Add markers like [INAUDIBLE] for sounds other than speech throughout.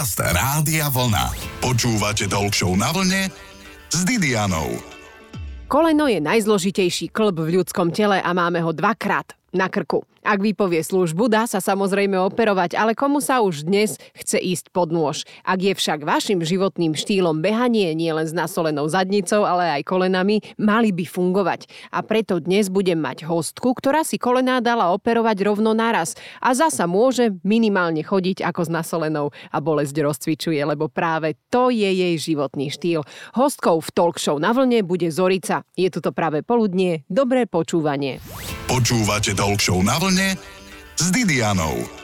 Podcast Rádia Vlna. Počúvate Talk na vlne s Didianou. Koleno je najzložitejší klb v ľudskom tele a máme ho dvakrát na krku. Ak vypovie službu, dá sa samozrejme operovať, ale komu sa už dnes chce ísť pod nôž? Ak je však vašim životným štýlom behanie nielen s nasolenou zadnicou, ale aj kolenami, mali by fungovať. A preto dnes budem mať hostku, ktorá si kolená dala operovať rovno naraz a zasa môže minimálne chodiť ako s nasolenou a bolesť rozcvičuje, lebo práve to je jej životný štýl. Hostkou v talk show na vlne bude Zorica. Je tu to práve poludnie. Dobré počúvanie. Počúvate Talk na vlne s Didianou.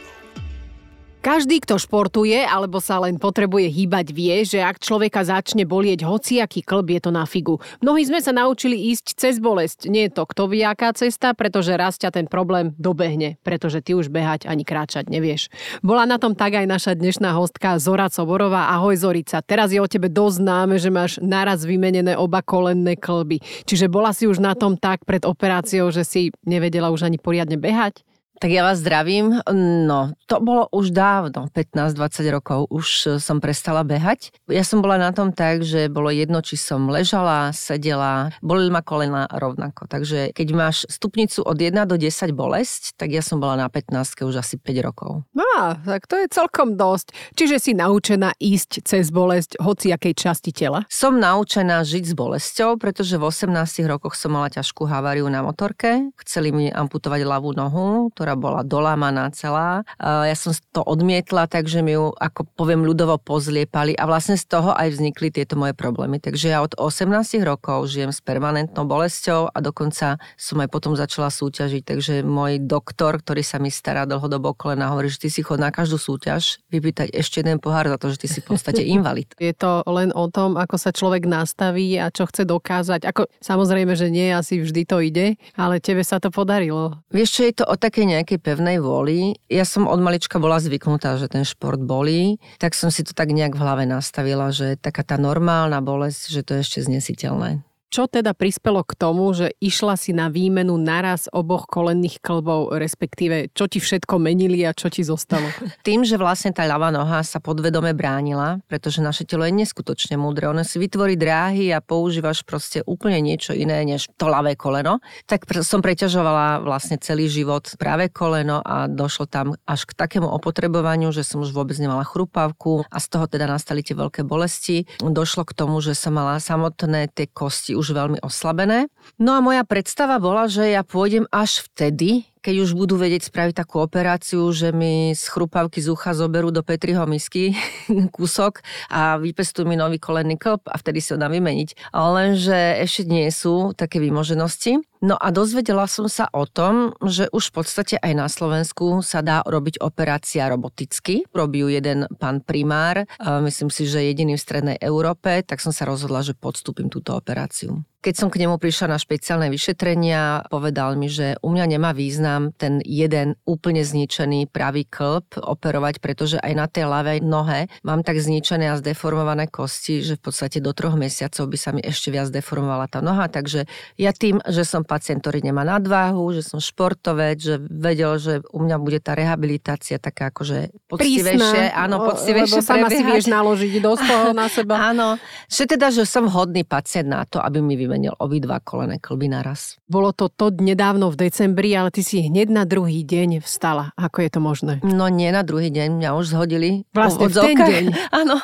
Každý, kto športuje alebo sa len potrebuje hýbať, vie, že ak človeka začne bolieť hociaký klb, je to na figu. Mnohí sme sa naučili ísť cez bolesť. Nie je to kto vie aká cesta, pretože raz ťa ten problém dobehne, pretože ty už behať ani kráčať nevieš. Bola na tom tak aj naša dnešná hostka Zora Coborová. Ahoj Zorica, teraz je o tebe dosť známe, že máš naraz vymenené oba kolenné klby. Čiže bola si už na tom tak pred operáciou, že si nevedela už ani poriadne behať? Tak ja vás zdravím. No, to bolo už dávno, 15-20 rokov, už som prestala behať. Ja som bola na tom tak, že bolo jedno, či som ležala, sedela, bolili ma kolena rovnako. Takže keď máš stupnicu od 1 do 10 bolesť, tak ja som bola na 15 už asi 5 rokov. Á, tak to je celkom dosť. Čiže si naučená ísť cez bolesť hociakej časti tela? Som naučená žiť s bolesťou, pretože v 18 rokoch som mala ťažkú haváriu na motorke. Chceli mi amputovať ľavú nohu, ktorá bola dolámaná celá. Ja som to odmietla, takže mi ju, ako poviem, ľudovo pozliepali a vlastne z toho aj vznikli tieto moje problémy. Takže ja od 18 rokov žijem s permanentnou bolesťou a dokonca som aj potom začala súťažiť, takže môj doktor, ktorý sa mi stará dlhodobo kolena, hovorí, že ty si chod na každú súťaž vypýtať ešte jeden pohár za to, že ty si v podstate [LAUGHS] invalid. Je to len o tom, ako sa človek nastaví a čo chce dokázať. Ako, samozrejme, že nie asi vždy to ide, ale tebe sa to podarilo. Vieš, čo je to o také nejakej pevnej vôli. Ja som od malička bola zvyknutá, že ten šport bolí, tak som si to tak nejak v hlave nastavila, že taká tá normálna bolesť, že to je ešte znesiteľné. Čo teda prispelo k tomu, že išla si na výmenu naraz oboch kolenných klbov, respektíve čo ti všetko menili a čo ti zostalo? [LAUGHS] Tým, že vlastne tá ľavá noha sa podvedome bránila, pretože naše telo je neskutočne múdre, ono si vytvorí dráhy a používaš proste úplne niečo iné než to ľavé koleno, tak som preťažovala vlastne celý život práve koleno a došlo tam až k takému opotrebovaniu, že som už vôbec nemala chrupavku a z toho teda nastali tie veľké bolesti. Došlo k tomu, že som mala samotné tie kosti už veľmi oslabené. No a moja predstava bola, že ja pôjdem až vtedy, keď už budú vedieť spraviť takú operáciu, že mi z chrupavky z ucha zoberú do Petriho misky [LAUGHS] kúsok a vypestujú mi nový kolenný klb a vtedy si ho dám vymeniť. Lenže ešte nie sú také vymoženosti. No a dozvedela som sa o tom, že už v podstate aj na Slovensku sa dá robiť operácia roboticky. Robí ju jeden pán primár, myslím si, že jediný v strednej Európe, tak som sa rozhodla, že podstúpim túto operáciu. Keď som k nemu prišla na špeciálne vyšetrenia, povedal mi, že u mňa nemá význam ten jeden úplne zničený pravý klb operovať, pretože aj na tej ľavej nohe mám tak zničené a zdeformované kosti, že v podstate do troch mesiacov by sa mi ešte viac deformovala tá noha. Takže ja tým, že som pacient, ktorý nemá nadváhu, že som športovec, že vedel, že u mňa bude tá rehabilitácia taká akože poctivejšie. Áno, poctivejšie Lebo sama si vieš naložiť dosť na seba. [LAUGHS] áno, že teda, že som hodný pacient na to, aby mi vymenil vymenil obidva kolené klby naraz. Bolo to to nedávno v decembri, ale ty si hneď na druhý deň vstala. Ako je to možné? No nie na druhý deň, mňa už zhodili. Vlastne v ten deň? [LAUGHS] Áno,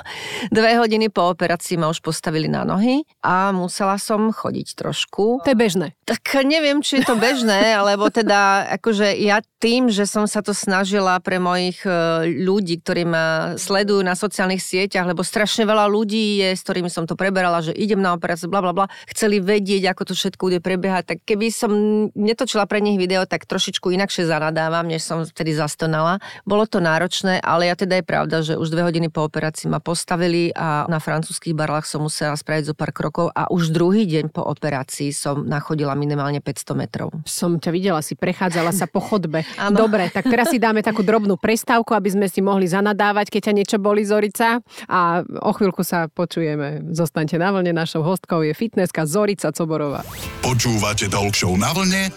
dve hodiny po operácii ma už postavili na nohy a musela som chodiť trošku. To je bežné. Tak neviem, či je to bežné, [LAUGHS] lebo teda akože ja tým, že som sa to snažila pre mojich e, ľudí, ktorí ma sledujú na sociálnych sieťach, lebo strašne veľa ľudí je, s ktorými som to preberala, že idem na operáciu, bla bla bla, chceli vedieť, ako to všetko bude prebiehať, tak keby som netočila pre nich video, tak trošičku inakšie zanadávam, než som vtedy zastonala. Bolo to náročné, ale ja teda je pravda, že už dve hodiny po operácii ma postavili a na francúzských barlách som musela spraviť zo pár krokov a už druhý deň po operácii som nachodila minimálne 500 metrov. Som ťa videla, si prechádzala sa po chodbe. [LAUGHS] Ano. Dobre, tak teraz si dáme takú drobnú prestávku, aby sme si mohli zanadávať, keď ťa niečo boli Zorica a o chvíľku sa počujeme. Zostaňte na vlne, našou hostkou je fitnesska Zori Zorica Coborová. Počúvate Talk na vlne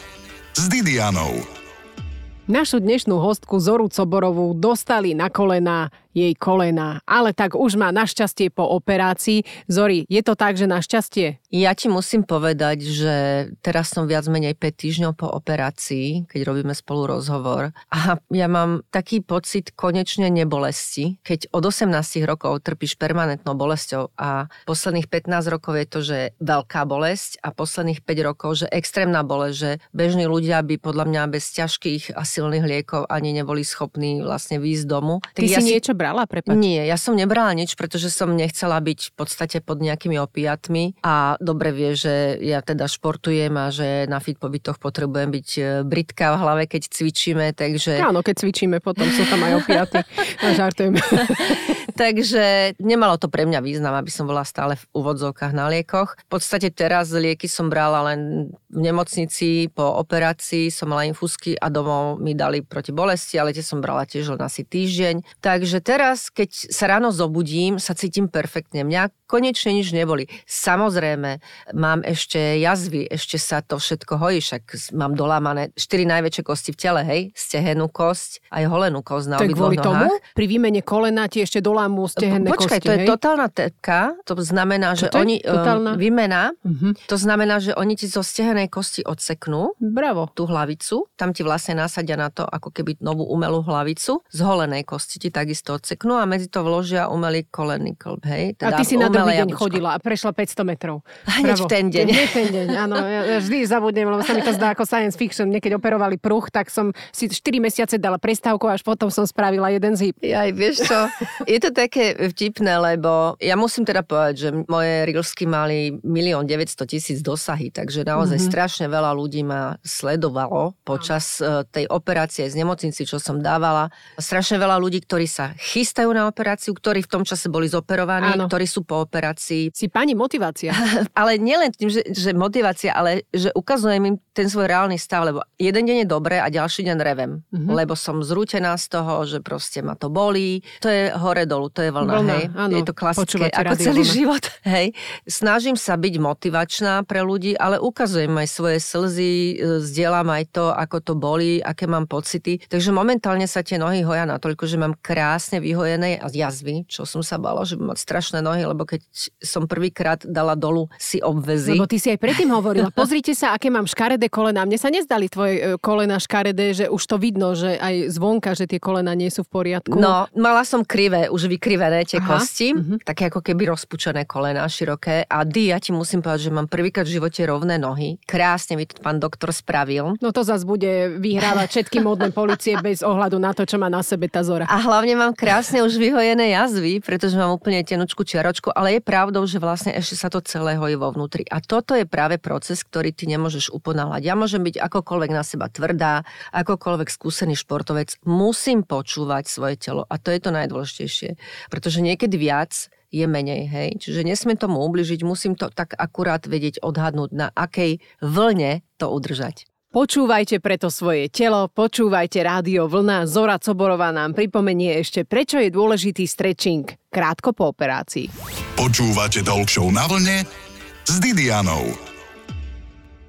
s Didianou. Našu dnešnú hostku Zoru Coborovú dostali na kolena jej kolena. Ale tak už má našťastie po operácii. Zori, je to tak, že našťastie? Ja ti musím povedať, že teraz som viac menej 5 týždňov po operácii, keď robíme spolu rozhovor. A ja mám taký pocit konečne nebolesti, keď od 18 rokov trpíš permanentnou bolesťou a posledných 15 rokov je to, že veľká bolesť a posledných 5 rokov, že extrémna bolesť, že bežní ľudia by podľa mňa bez ťažkých a silných liekov ani neboli schopní vlastne výjsť domu. Ty tak si ja niečo brala, prepač? Nie, ja som nebrala nič, pretože som nechcela byť v podstate pod nejakými opiatmi a dobre vie, že ja teda športujem a že na fitpobytoch potrebujem byť e, britka v hlave, keď cvičíme, takže... Áno, keď cvičíme, potom sú tam aj opiaty. [LAUGHS] No, žartujem. [LAUGHS] Takže nemalo to pre mňa význam, aby som bola stále v úvodzovkách na liekoch. V podstate teraz lieky som brala len v nemocnici po operácii, som mala infúzky a domov mi dali proti bolesti, ale tie som brala tiež len asi týždeň. Takže teraz, keď sa ráno zobudím, sa cítim perfektne. Mňa konečne nič neboli. Samozrejme, mám ešte jazvy, ešte sa to všetko hojí, však mám dolámané štyri najväčšie kosti v tele, hej, stehenú kosť, aj holenú kosť na obidvoch nohách. tomu? Pri výmene kolena ti ešte dolá mu stehenné Počkaj, kosti, to je hej? totálna tepka, to znamená, že Čo oni... Um, totálna? Výmena, uh-huh. to znamená, že oni ti zo stehenej kosti odseknú Bravo. tú hlavicu, tam ti vlastne nasadia na to ako keby novú umelú hlavicu, z holenej kosti ti takisto odseknú a medzi to vložia umelý kolenný klb, hej? Teda a ty si na druhý deň jablčko. chodila a prešla 500 metrov. [LAUGHS] Hneď v ten deň. Hneď ten deň, áno. Ja, vždy zabudnem, lebo sa mi to zdá ako science fiction. Niekedy operovali pruch, tak som si 4 mesiace dala prestávku, až potom som spravila jeden zip. Ja vieš čo, je to také vtipné, lebo ja musím teda povedať, že moje Reelsky mali milión 900 tisíc dosahy, takže naozaj mm-hmm. strašne veľa ľudí ma sledovalo počas e, tej operácie z nemocnici, čo som dávala. Strašne veľa ľudí, ktorí sa chystajú na operáciu, ktorí v tom čase boli zoperovaní, Áno. ktorí sú po operácii. Si pani motivácia. [LAUGHS] ale nielen tým, že, že motivácia, ale že ukazujem im ten svoj reálny stav, lebo jeden deň je dobré a ďalší deň revem, mm-hmm. lebo som zrútená z toho, že proste ma to bolí. To je hore dolu, to je vlna, vlna hej. Áno, je to klasické, ako celý vlna. život, [LAUGHS] hej. Snažím sa byť motivačná pre ľudí, ale ukazujem aj svoje slzy, e, zdieľam aj to, ako to bolí, aké mám pocity. Takže momentálne sa tie nohy hoja natoľko, že mám krásne vyhojené jazvy, čo som sa bala, že mám mať strašné nohy, lebo keď som prvýkrát dala dolu si obvezy. Lebo ty si aj predtým hovorila, pozrite sa, aké mám škaredé kolena. Mne sa nezdali tvoje e, kolena škaredé, že už to vidno, že aj zvonka, že tie kolena nie sú v poriadku. No, mala som krivé, už vykrivené tie Aha. kosti, uh-huh. také ako keby rozpučené kolena, široké. A Dy, ja ti musím povedať, že mám prvýkrát v živote rovné nohy. Krásne mi to pán doktor spravil. No to zase bude vyhrávať všetky modné policie bez ohľadu na to, čo má na sebe tá zora. A hlavne mám krásne už vyhojené jazvy, pretože mám úplne tenučku čiaročku, ale je pravdou, že vlastne ešte sa to celé hojí vo vnútri. A toto je práve proces, ktorý ty nemôžeš uponáhľať. Ja môžem byť akokoľvek na seba tvrdá, akokoľvek skúsený športovec, musím počúvať svoje telo a to je to najdôležitejšie. Pretože niekedy viac je menej, hej. Čiže nesmiem tomu ubližiť, musím to tak akurát vedieť odhadnúť, na akej vlne to udržať. Počúvajte preto svoje telo, počúvajte rádio Vlna. Zora Coborová nám pripomenie ešte, prečo je dôležitý stretching krátko po operácii. Počúvate Talk na vlne s Didianou.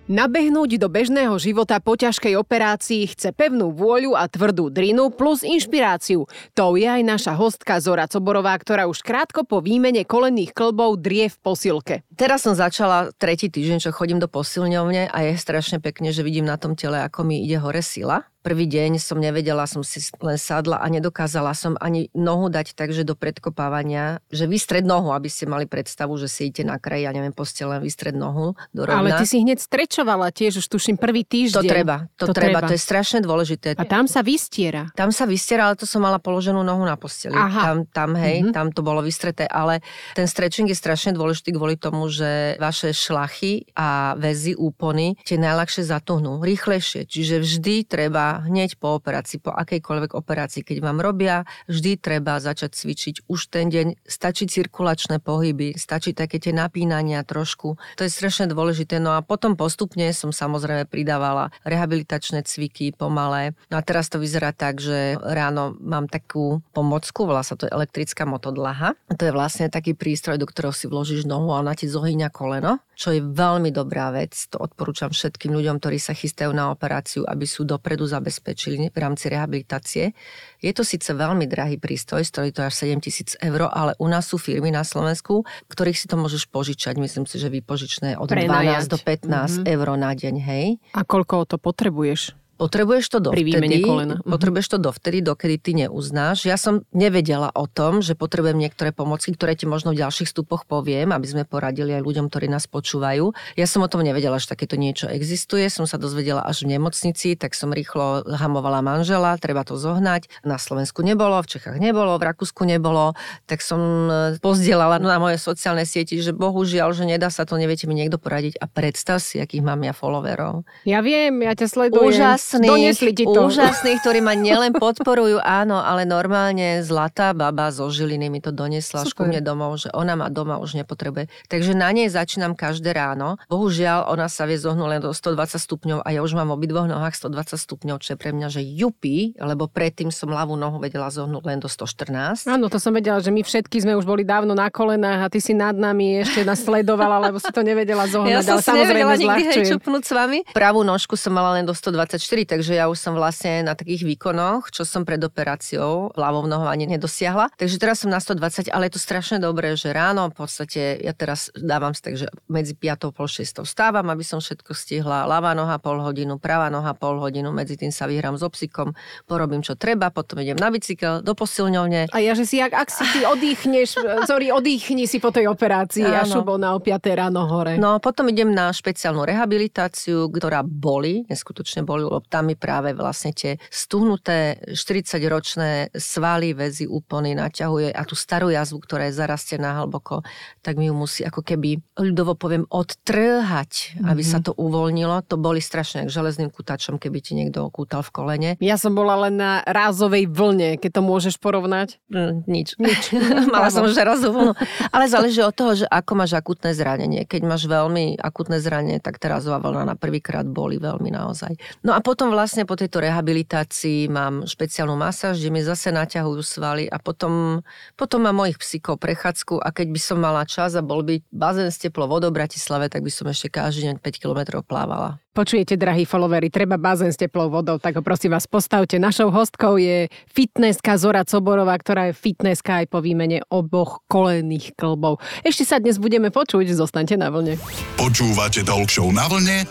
Nabehnúť do bežného života po ťažkej operácii chce pevnú vôľu a tvrdú drinu plus inšpiráciu. To je aj naša hostka Zora Coborová, ktorá už krátko po výmene kolenných klbov drie v posilke. Teraz som začala tretí týždeň, čo chodím do posilňovne a je strašne pekne, že vidím na tom tele, ako mi ide hore sila Prvý deň som nevedela, som si len sadla a nedokázala som ani nohu dať takže do predkopávania, že vystred nohu, aby ste mali predstavu, že si idete na kraji, ja neviem, poste len vystred nohu do rovna. Ale ty si hneď strečovala tiež, už tuším prvý týždeň. To treba, to, to treba, treba, to je strašne dôležité. A tam sa vystiera. Tam sa vystiera, ale to som mala položenú nohu na posteli. Aha. Tam, tam, hej, mm-hmm. tam to bolo vystreté, ale ten stretching je strašne dôležitý kvôli tomu, že vaše šlachy a väzy, úpony tie najľahšie zatuhnú, rýchlejšie. Čiže vždy treba hneď po operácii, po akejkoľvek operácii, keď vám robia, vždy treba začať cvičiť už ten deň. Stačí cirkulačné pohyby, stačí také tie napínania trošku. To je strašne dôležité. No a potom postupne som samozrejme pridávala rehabilitačné cviky pomalé. No a teraz to vyzerá tak, že ráno mám takú pomocku, volá sa to elektrická motodlaha. To je vlastne taký prístroj, do ktorého si vložíš nohu a ona ti zohýňa koleno čo je veľmi dobrá vec. To odporúčam všetkým ľuďom, ktorí sa chystajú na operáciu, aby sú dopredu zabezpečili v rámci rehabilitácie. Je to síce veľmi drahý prístroj, stojí to až 7 tisíc eur, ale u nás sú firmy na Slovensku, ktorých si to môžeš požičať. Myslím si, že vypožičné od Prenajať. 12 do 15 mm-hmm. eur na deň, hej. A koľko to potrebuješ? Potrebuješ to dovtedy, kolena. Mhm. potrebuješ to dovtedy, dokedy ty neuznáš. Ja som nevedela o tom, že potrebujem niektoré pomocky, ktoré ti možno v ďalších stupoch poviem, aby sme poradili aj ľuďom, ktorí nás počúvajú. Ja som o tom nevedela, že takéto niečo existuje. Som sa dozvedela až v nemocnici, tak som rýchlo hamovala manžela, treba to zohnať. Na Slovensku nebolo, v Čechách nebolo, v Rakúsku nebolo. Tak som e, pozdielala na moje sociálne sieti, že bohužiaľ, že nedá sa to, neviete mi niekto poradiť. A predstav si, akých mám ja followerov. Ja viem, ja ťa sledujem. Úžas úžasných, úžasných, ktorí ma [LAUGHS] nielen podporujú, áno, ale normálne zlatá baba zo Žiliny mi to donesla až ku mne domov, že ona ma doma už nepotrebuje. Takže na nej začínam každé ráno. Bohužiaľ, ona sa vie zohnúť len do 120 stupňov a ja už mám v obidvoch nohách 120 stupňov, čo je pre mňa, že jupi, lebo predtým som ľavú nohu vedela zohnúť len do 114. Áno, to som vedela, že my všetky sme už boli dávno na kolenách a ty si nad nami ešte nás sledovala, lebo si to nevedela zohnúť. Ja som ale si nevedela nikdy hej, čupnúť s vami. Pravú nožku som mala len do 124 takže ja už som vlastne na takých výkonoch, čo som pred operáciou ľavou nohou ani nedosiahla. Takže teraz som na 120, ale je to strašne dobré, že ráno v podstate ja teraz dávam si tak, že medzi 5 a pol 6 vstávam, aby som všetko stihla. Ľavá noha pol hodinu, pravá noha pol hodinu, medzi tým sa vyhrám s obsikom, porobím čo treba, potom idem na bicykel do posilňovne. A ja, že si, ak, ak si ty oddychneš, [LAUGHS] sorry, oddychni si po tej operácii a šubo na o 5 ráno hore. No, potom idem na špeciálnu rehabilitáciu, ktorá boli, neskutočne boli, lebo tam mi práve vlastne tie stuhnuté 40-ročné svaly, väzy, úpony naťahuje a tú starú jazvu, ktorá je zarastená hlboko, tak mi ju musí ako keby, ľudovo poviem, odtrhať, mm-hmm. aby sa mhm. to uvoľnilo. To boli strašne ako železným kutačom, keby ti niekto okútal v kolene. Ja som bola len na rázovej vlne, keď to môžeš porovnať. Mm, nič. nič. [LAUGHS] Mala som žerazovú vlnu. [LAUGHS] Ale záleží od toho, že ako máš akutné zranenie. Keď máš veľmi akutné zranenie, tak tá razová vlna na prvýkrát boli veľmi naozaj. No a potom vlastne vlastne po tejto rehabilitácii mám špeciálnu masáž, kde mi zase naťahujú svaly a potom, potom mám mojich psíkov prechádzku a keď by som mala čas a bol by bazén s teplou vodou v Bratislave, tak by som ešte každý deň 5 km plávala. Počujete, drahí followery, treba bazén s teplou vodou, tak ho prosím vás postavte. Našou hostkou je fitnesska Zora Coborová, ktorá je fitnesska aj po výmene oboch kolených klbov. Ešte sa dnes budeme počuť, zostaňte na vlne. Počúvate Talk na vlne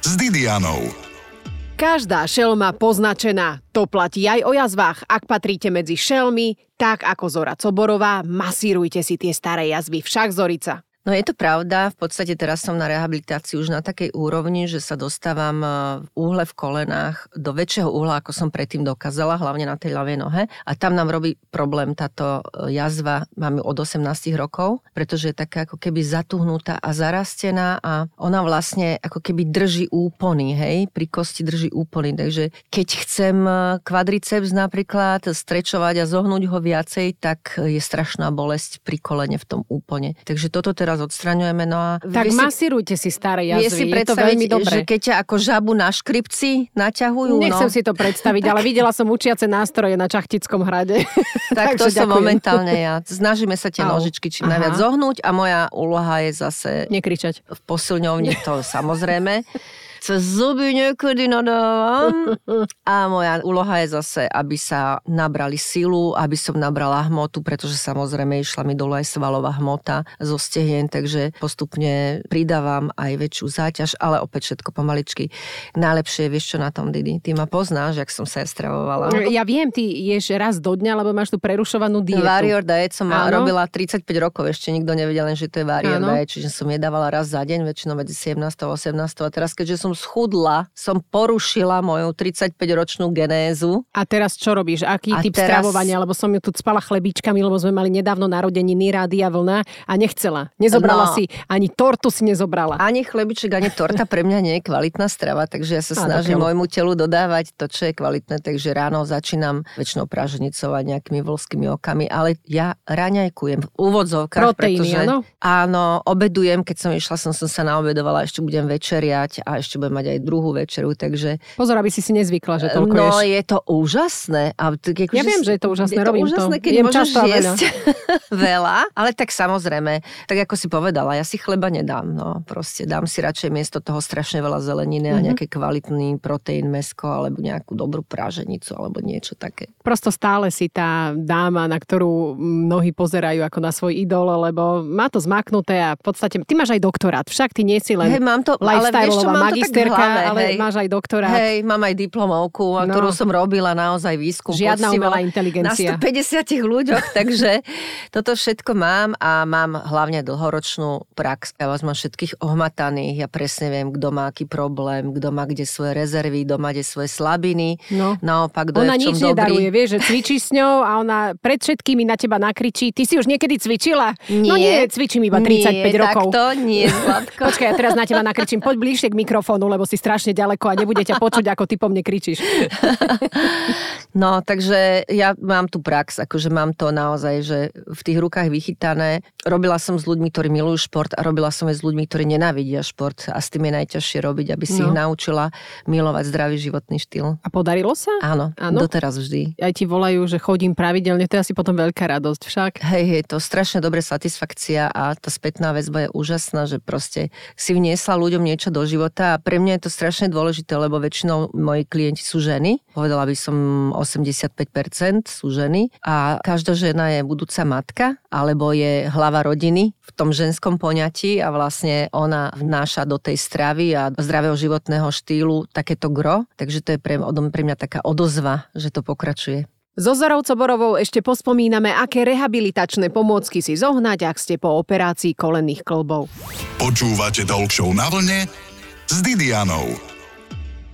s Didianou. Každá šelma poznačená. To platí aj o jazvách. Ak patríte medzi šelmy, tak ako Zora Coborová, masírujte si tie staré jazvy. Však Zorica. No je to pravda, v podstate teraz som na rehabilitácii už na takej úrovni, že sa dostávam e, v úhle v kolenách do väčšieho uhla, ako som predtým dokázala, hlavne na tej ľavej nohe. A tam nám robí problém táto e, jazva, mám ju od 18 rokov, pretože je taká ako keby zatuhnutá a zarastená a ona vlastne ako keby drží úpony, hej, pri kosti drží úpony. Takže keď chcem e, kvadriceps napríklad strečovať a zohnúť ho viacej, tak je strašná bolesť pri kolene v tom úplne. Takže toto teraz teraz odstraňujeme. No a tak si, masírujte si staré jazvy. Si je to že keď ťa ako žabu na škripci naťahujú. Nechcem no. si to predstaviť, ale videla som učiace nástroje na Čachtickom hrade. [LAUGHS] tak to som momentálne ja. Snažíme sa tie nožičky čím najviac zohnúť a moja úloha je zase... Nekričať. V posilňovni to samozrejme [LAUGHS] cez zuby niekedy nadávam. A moja úloha je zase, aby sa nabrali silu, aby som nabrala hmotu, pretože samozrejme išla mi dole aj svalová hmota zo stehien, takže postupne pridávam aj väčšiu záťaž, ale opäť všetko pomaličky. Najlepšie je, vieš čo na tom, Didi? Ty ma poznáš, jak som sa ja stravovala. Ja viem, ty ješ raz do dňa, lebo máš tú prerušovanú dietu. Warrior diet som Áno. robila 35 rokov, ešte nikto nevedel len, že to je Warrior Áno. diet, čiže som jedávala raz za deň, väčšinou medzi 17 a 18 a teraz, keďže som som schudla, som porušila moju 35-ročnú genézu. A teraz čo robíš? Aký a typ teraz... stravovania? Lebo som ju tu spala chlebičkami, lebo sme mali nedávno narodeniny Rádia Vlna a nechcela. Nezobrala no. si, ani tortu si nezobrala. Ani chlebiček, ani torta pre mňa nie je kvalitná strava, takže ja sa snažím môjmu telu dodávať to, čo je kvalitné, takže ráno začínam väčšinou praženicou a nejakými volskými okami, ale ja raňajkujem v úvodzovkách, Proteíny, pretože áno? áno, obedujem, keď som išla, som, som sa naobedovala, ešte budem večeriať a ešte budem mať aj druhú večeru, takže... Pozor, aby si si nezvykla, že toľko No, ješ. je to úžasné. A t- akože Ja viem, že je to úžasné, je to robím to. úžasné, keď Jem môžeš veľa. jesť [LAUGHS] veľa. Ale tak samozrejme, tak ako si povedala, ja si chleba nedám. No, proste dám si radšej miesto toho strašne veľa zeleniny a Mhm. nejaký kvalitný proteín, mesko alebo nejakú dobrú práženicu alebo niečo také. Prosto stále si tá dáma, na ktorú mnohí pozerajú ako na svoj idol, lebo má to zmaknuté a v podstate, ty máš aj doktorát, však ty nie si len Hej, mám to, ale vieš čo, mám to tak magisterka, hlave, ale hej. máš aj doktorát. Hej, mám aj diplomovku, no. No. ktorú som robila naozaj výskum. Žiadna poctivo umelá Na inteligencia. 150 ľuďoch, [LAUGHS] takže toto všetko mám a mám hlavne dlhoročnú prax. Ja vás mám všetkých ohmataných, ja presne viem, kto má aký problém, kto má kde svoje rezervy, kto má kde svoje slabiny. No. Naopak, kto Ona je v čom nič dobrý. nedaruje, vieš, že cvičíš s ňou a ona pred všetkými na teba nakričí. Ty si už niekedy cvičila? No nie, cvičím iba 35 nie, rokov. takto nie, Zlatko. [LAUGHS] Počkaj, ja teraz na teba nakričím, poď bližšie k mikrofónu, lebo si strašne ďaleko a nebude ťa počuť, ako ty po mne kričíš. [LAUGHS] No, takže ja mám tu prax, akože mám to naozaj, že v tých rukách vychytané. Robila som s ľuďmi, ktorí milujú šport a robila som aj s ľuďmi, ktorí nenávidia šport a s tým je najťažšie robiť, aby si No. ich naučila milovať zdravý životný štýl. A podarilo sa? Áno, Áno? doteraz vždy. Aj ti volajú, že chodím pravidelne, to je asi potom veľká radosť však. Hej, je to strašne dobré satisfakcia a tá spätná väzba je úžasná, že proste si vniesla ľuďom niečo do života a pre mňa je to strašne dôležité, lebo väčšinou moji klienti sú ženy. Povedala by som 85% sú ženy a každá žena je budúca matka alebo je hlava rodiny v tom ženskom poňatí a vlastne ona vnáša do tej stravy a zdravého životného štýlu takéto gro, takže to je pre, pre mňa taká odozva, že to pokračuje. So Zorou Coborovou ešte pospomíname, aké rehabilitačné pomôcky si zohnať, ak ste po operácii kolenných klbov. Počúvate Talk Show na vlne s Didianou.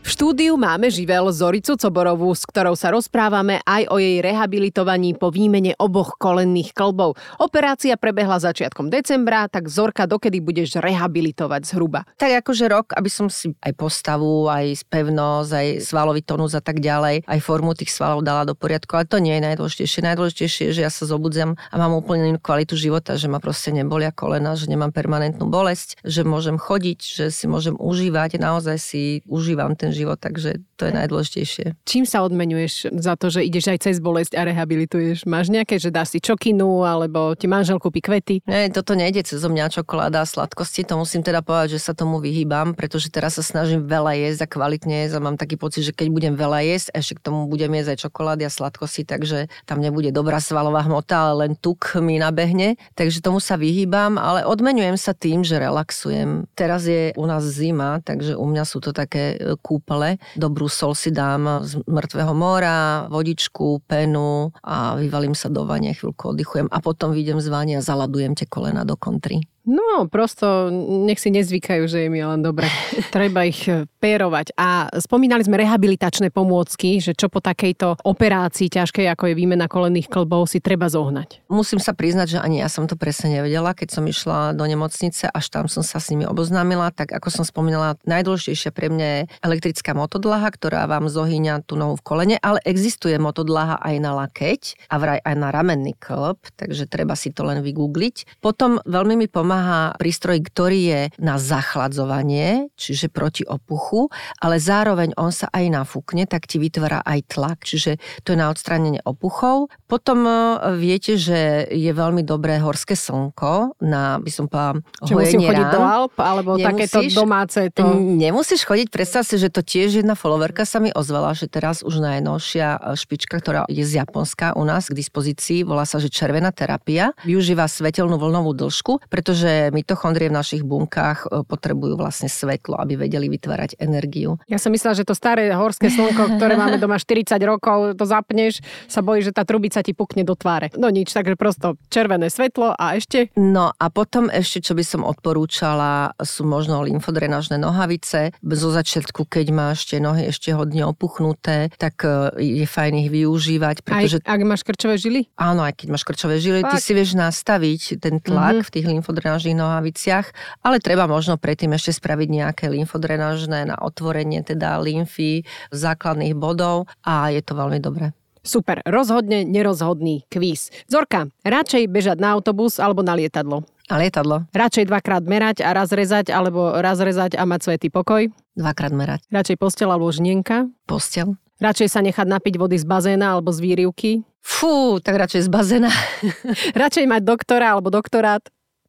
V štúdiu máme živel Zoricu Coborovú, s ktorou sa rozprávame aj o jej rehabilitovaní po výmene oboch kolenných klbov. Operácia prebehla začiatkom decembra, tak Zorka, dokedy budeš rehabilitovať zhruba? Tak akože rok, aby som si aj postavu, aj pevnosť, aj svalový tonus a tak ďalej, aj formu tých svalov dala do poriadku, ale to nie je najdôležitejšie. Najdôležitejšie je, že ja sa zobudzam a mám úplne inú kvalitu života, že ma proste nebolia kolena, že nemám permanentnú bolesť, že môžem chodiť, že si môžem užívať, naozaj si užívam ten život, takže to je najdôležitejšie. Čím sa odmenuješ za to, že ideš aj cez bolesť a rehabilituješ? Máš nejaké, že dáš si čokinu, alebo ti manžel kúpi kvety? Nie, toto nejde cez mňa čokoláda a sladkosti, to musím teda povedať, že sa tomu vyhýbam, pretože teraz sa snažím veľa jesť a kvalitne jesť a mám taký pocit, že keď budem veľa jesť, ešte k tomu budem jesť aj čokolády a sladkosti, takže tam nebude dobrá svalová hmota, ale len tuk mi nabehne, takže tomu sa vyhýbam, ale odmenujem sa tým, že relaxujem. Teraz je u nás zima, takže u mňa sú to také e, kúpele. Dobrú sol si dám z mŕtvého mora, vodičku, penu a vyvalím sa do vane, chvíľku oddychujem a potom vyjdem z vane a zaladujem tie kolena do kontry. No, prosto nech si nezvykajú, že im je len dobre. [LAUGHS] Treba ich e, pérovať. A spomínali sme rehabilitačné pomôcky, že čo po takejto operácii ťažkej, ako je výmena kolenných klbov, si treba zohnať. Musím sa priznať, že ani ja som to presne nevedela, keď som išla do nemocnice, až tam som sa s nimi oboznámila, tak ako som spomínala, najdôležitejšia pre mňa je elektrická motodlaha, ktorá vám zohýňa tú nohu v kolene, ale existuje motodlaha aj na lakeť a vraj aj na ramenný klb, takže treba si to len vygoogliť. Potom veľmi mi pomáha prístroj, ktorý je na zachladzovanie, čiže proti opuchu, ale zároveň on sa aj nafúkne, tak ti vytvára aj tlak, čiže to je na odstránenie opuchov. Potom e, viete, že je veľmi dobré horské slnko na, by som povedala, Či musím chodiť rán. do Alp, alebo Nemusíš. takéto domáce to... Nemusíš chodiť, predstav si, že to tiež jedna followerka sa mi ozvala, že teraz už najnovšia e, špička, ktorá je z Japonska u nás k dispozícii, volá sa, že červená terapia, využíva svetelnú vlnovú dĺžku, pretože mitochondrie v našich bunkách e, potrebujú vlastne svetlo, aby vedeli vytvárať energiu. Ja som myslela, že to staré horské slnko, ktoré máme doma 40 rokov, to zapneš, sa bojí, že tá trubica ti pukne do tváre. No nič, takže prosto červené svetlo a ešte... No a potom ešte, čo by som odporúčala, sú možno lymfodrenážne nohavice. Zo začiatku, keď máš tie nohy ešte hodne opuchnuté, tak e, je fajn ich využívať, pretože Aj ak máš krčové žily? Áno, aj keď máš krčové žily, ty Fakt? si vieš nastaviť ten tlak Mhm. mm-hmm. v tých lymfodrenážnych nohaviciach, ale treba možno predtým ešte spraviť nejaké lymfodrenážne na otvorenie teda lymfy základných bodov a je to veľmi dobré. Super, rozhodne nerozhodný kvíz. Zorka, radšej bežať na autobus alebo na lietadlo? A lietadlo. Radšej dvakrát merať a raz rezať, alebo raz rezať a mať svetý pokoj. Dvakrát merať. Radšej postel alebo žnienka. Postel. Radšej sa nechať napiť vody z bazéna alebo z výrivky. Fú, tak radšej z bazéna. [LAUGHS] Radšej mať doktora alebo doktorát.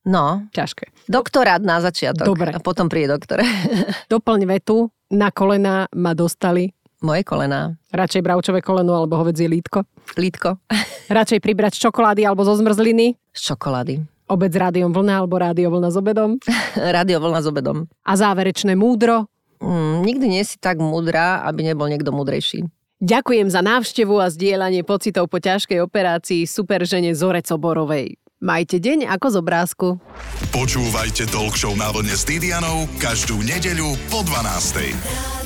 No, Ťažké. doktorát na začiatok. Dobre. A potom príde doktor. [LAUGHS] Doplň vetu. Na kolena ma dostali. Moje kolená. Radšej bravčové koleno alebo hovedzie lítko. Lítko. [LAUGHS] Radšej pribrať z čokolády alebo zo zmrzliny. Z čokolády. Obed s rádiom vlna alebo rádio vlna s obedom. [LAUGHS] Radio vlna s obedom. A záverečné múdro. Mm, nikdy nie si tak múdra, aby nebol niekto múdrejší. Ďakujem za návštevu a zdieľanie pocitov po ťažkej operácii superžene Zore Coborovej. Majte deň ako z obrázku. Počúvajte Talk Show na vlne s Didianou každú nedeľu po 12.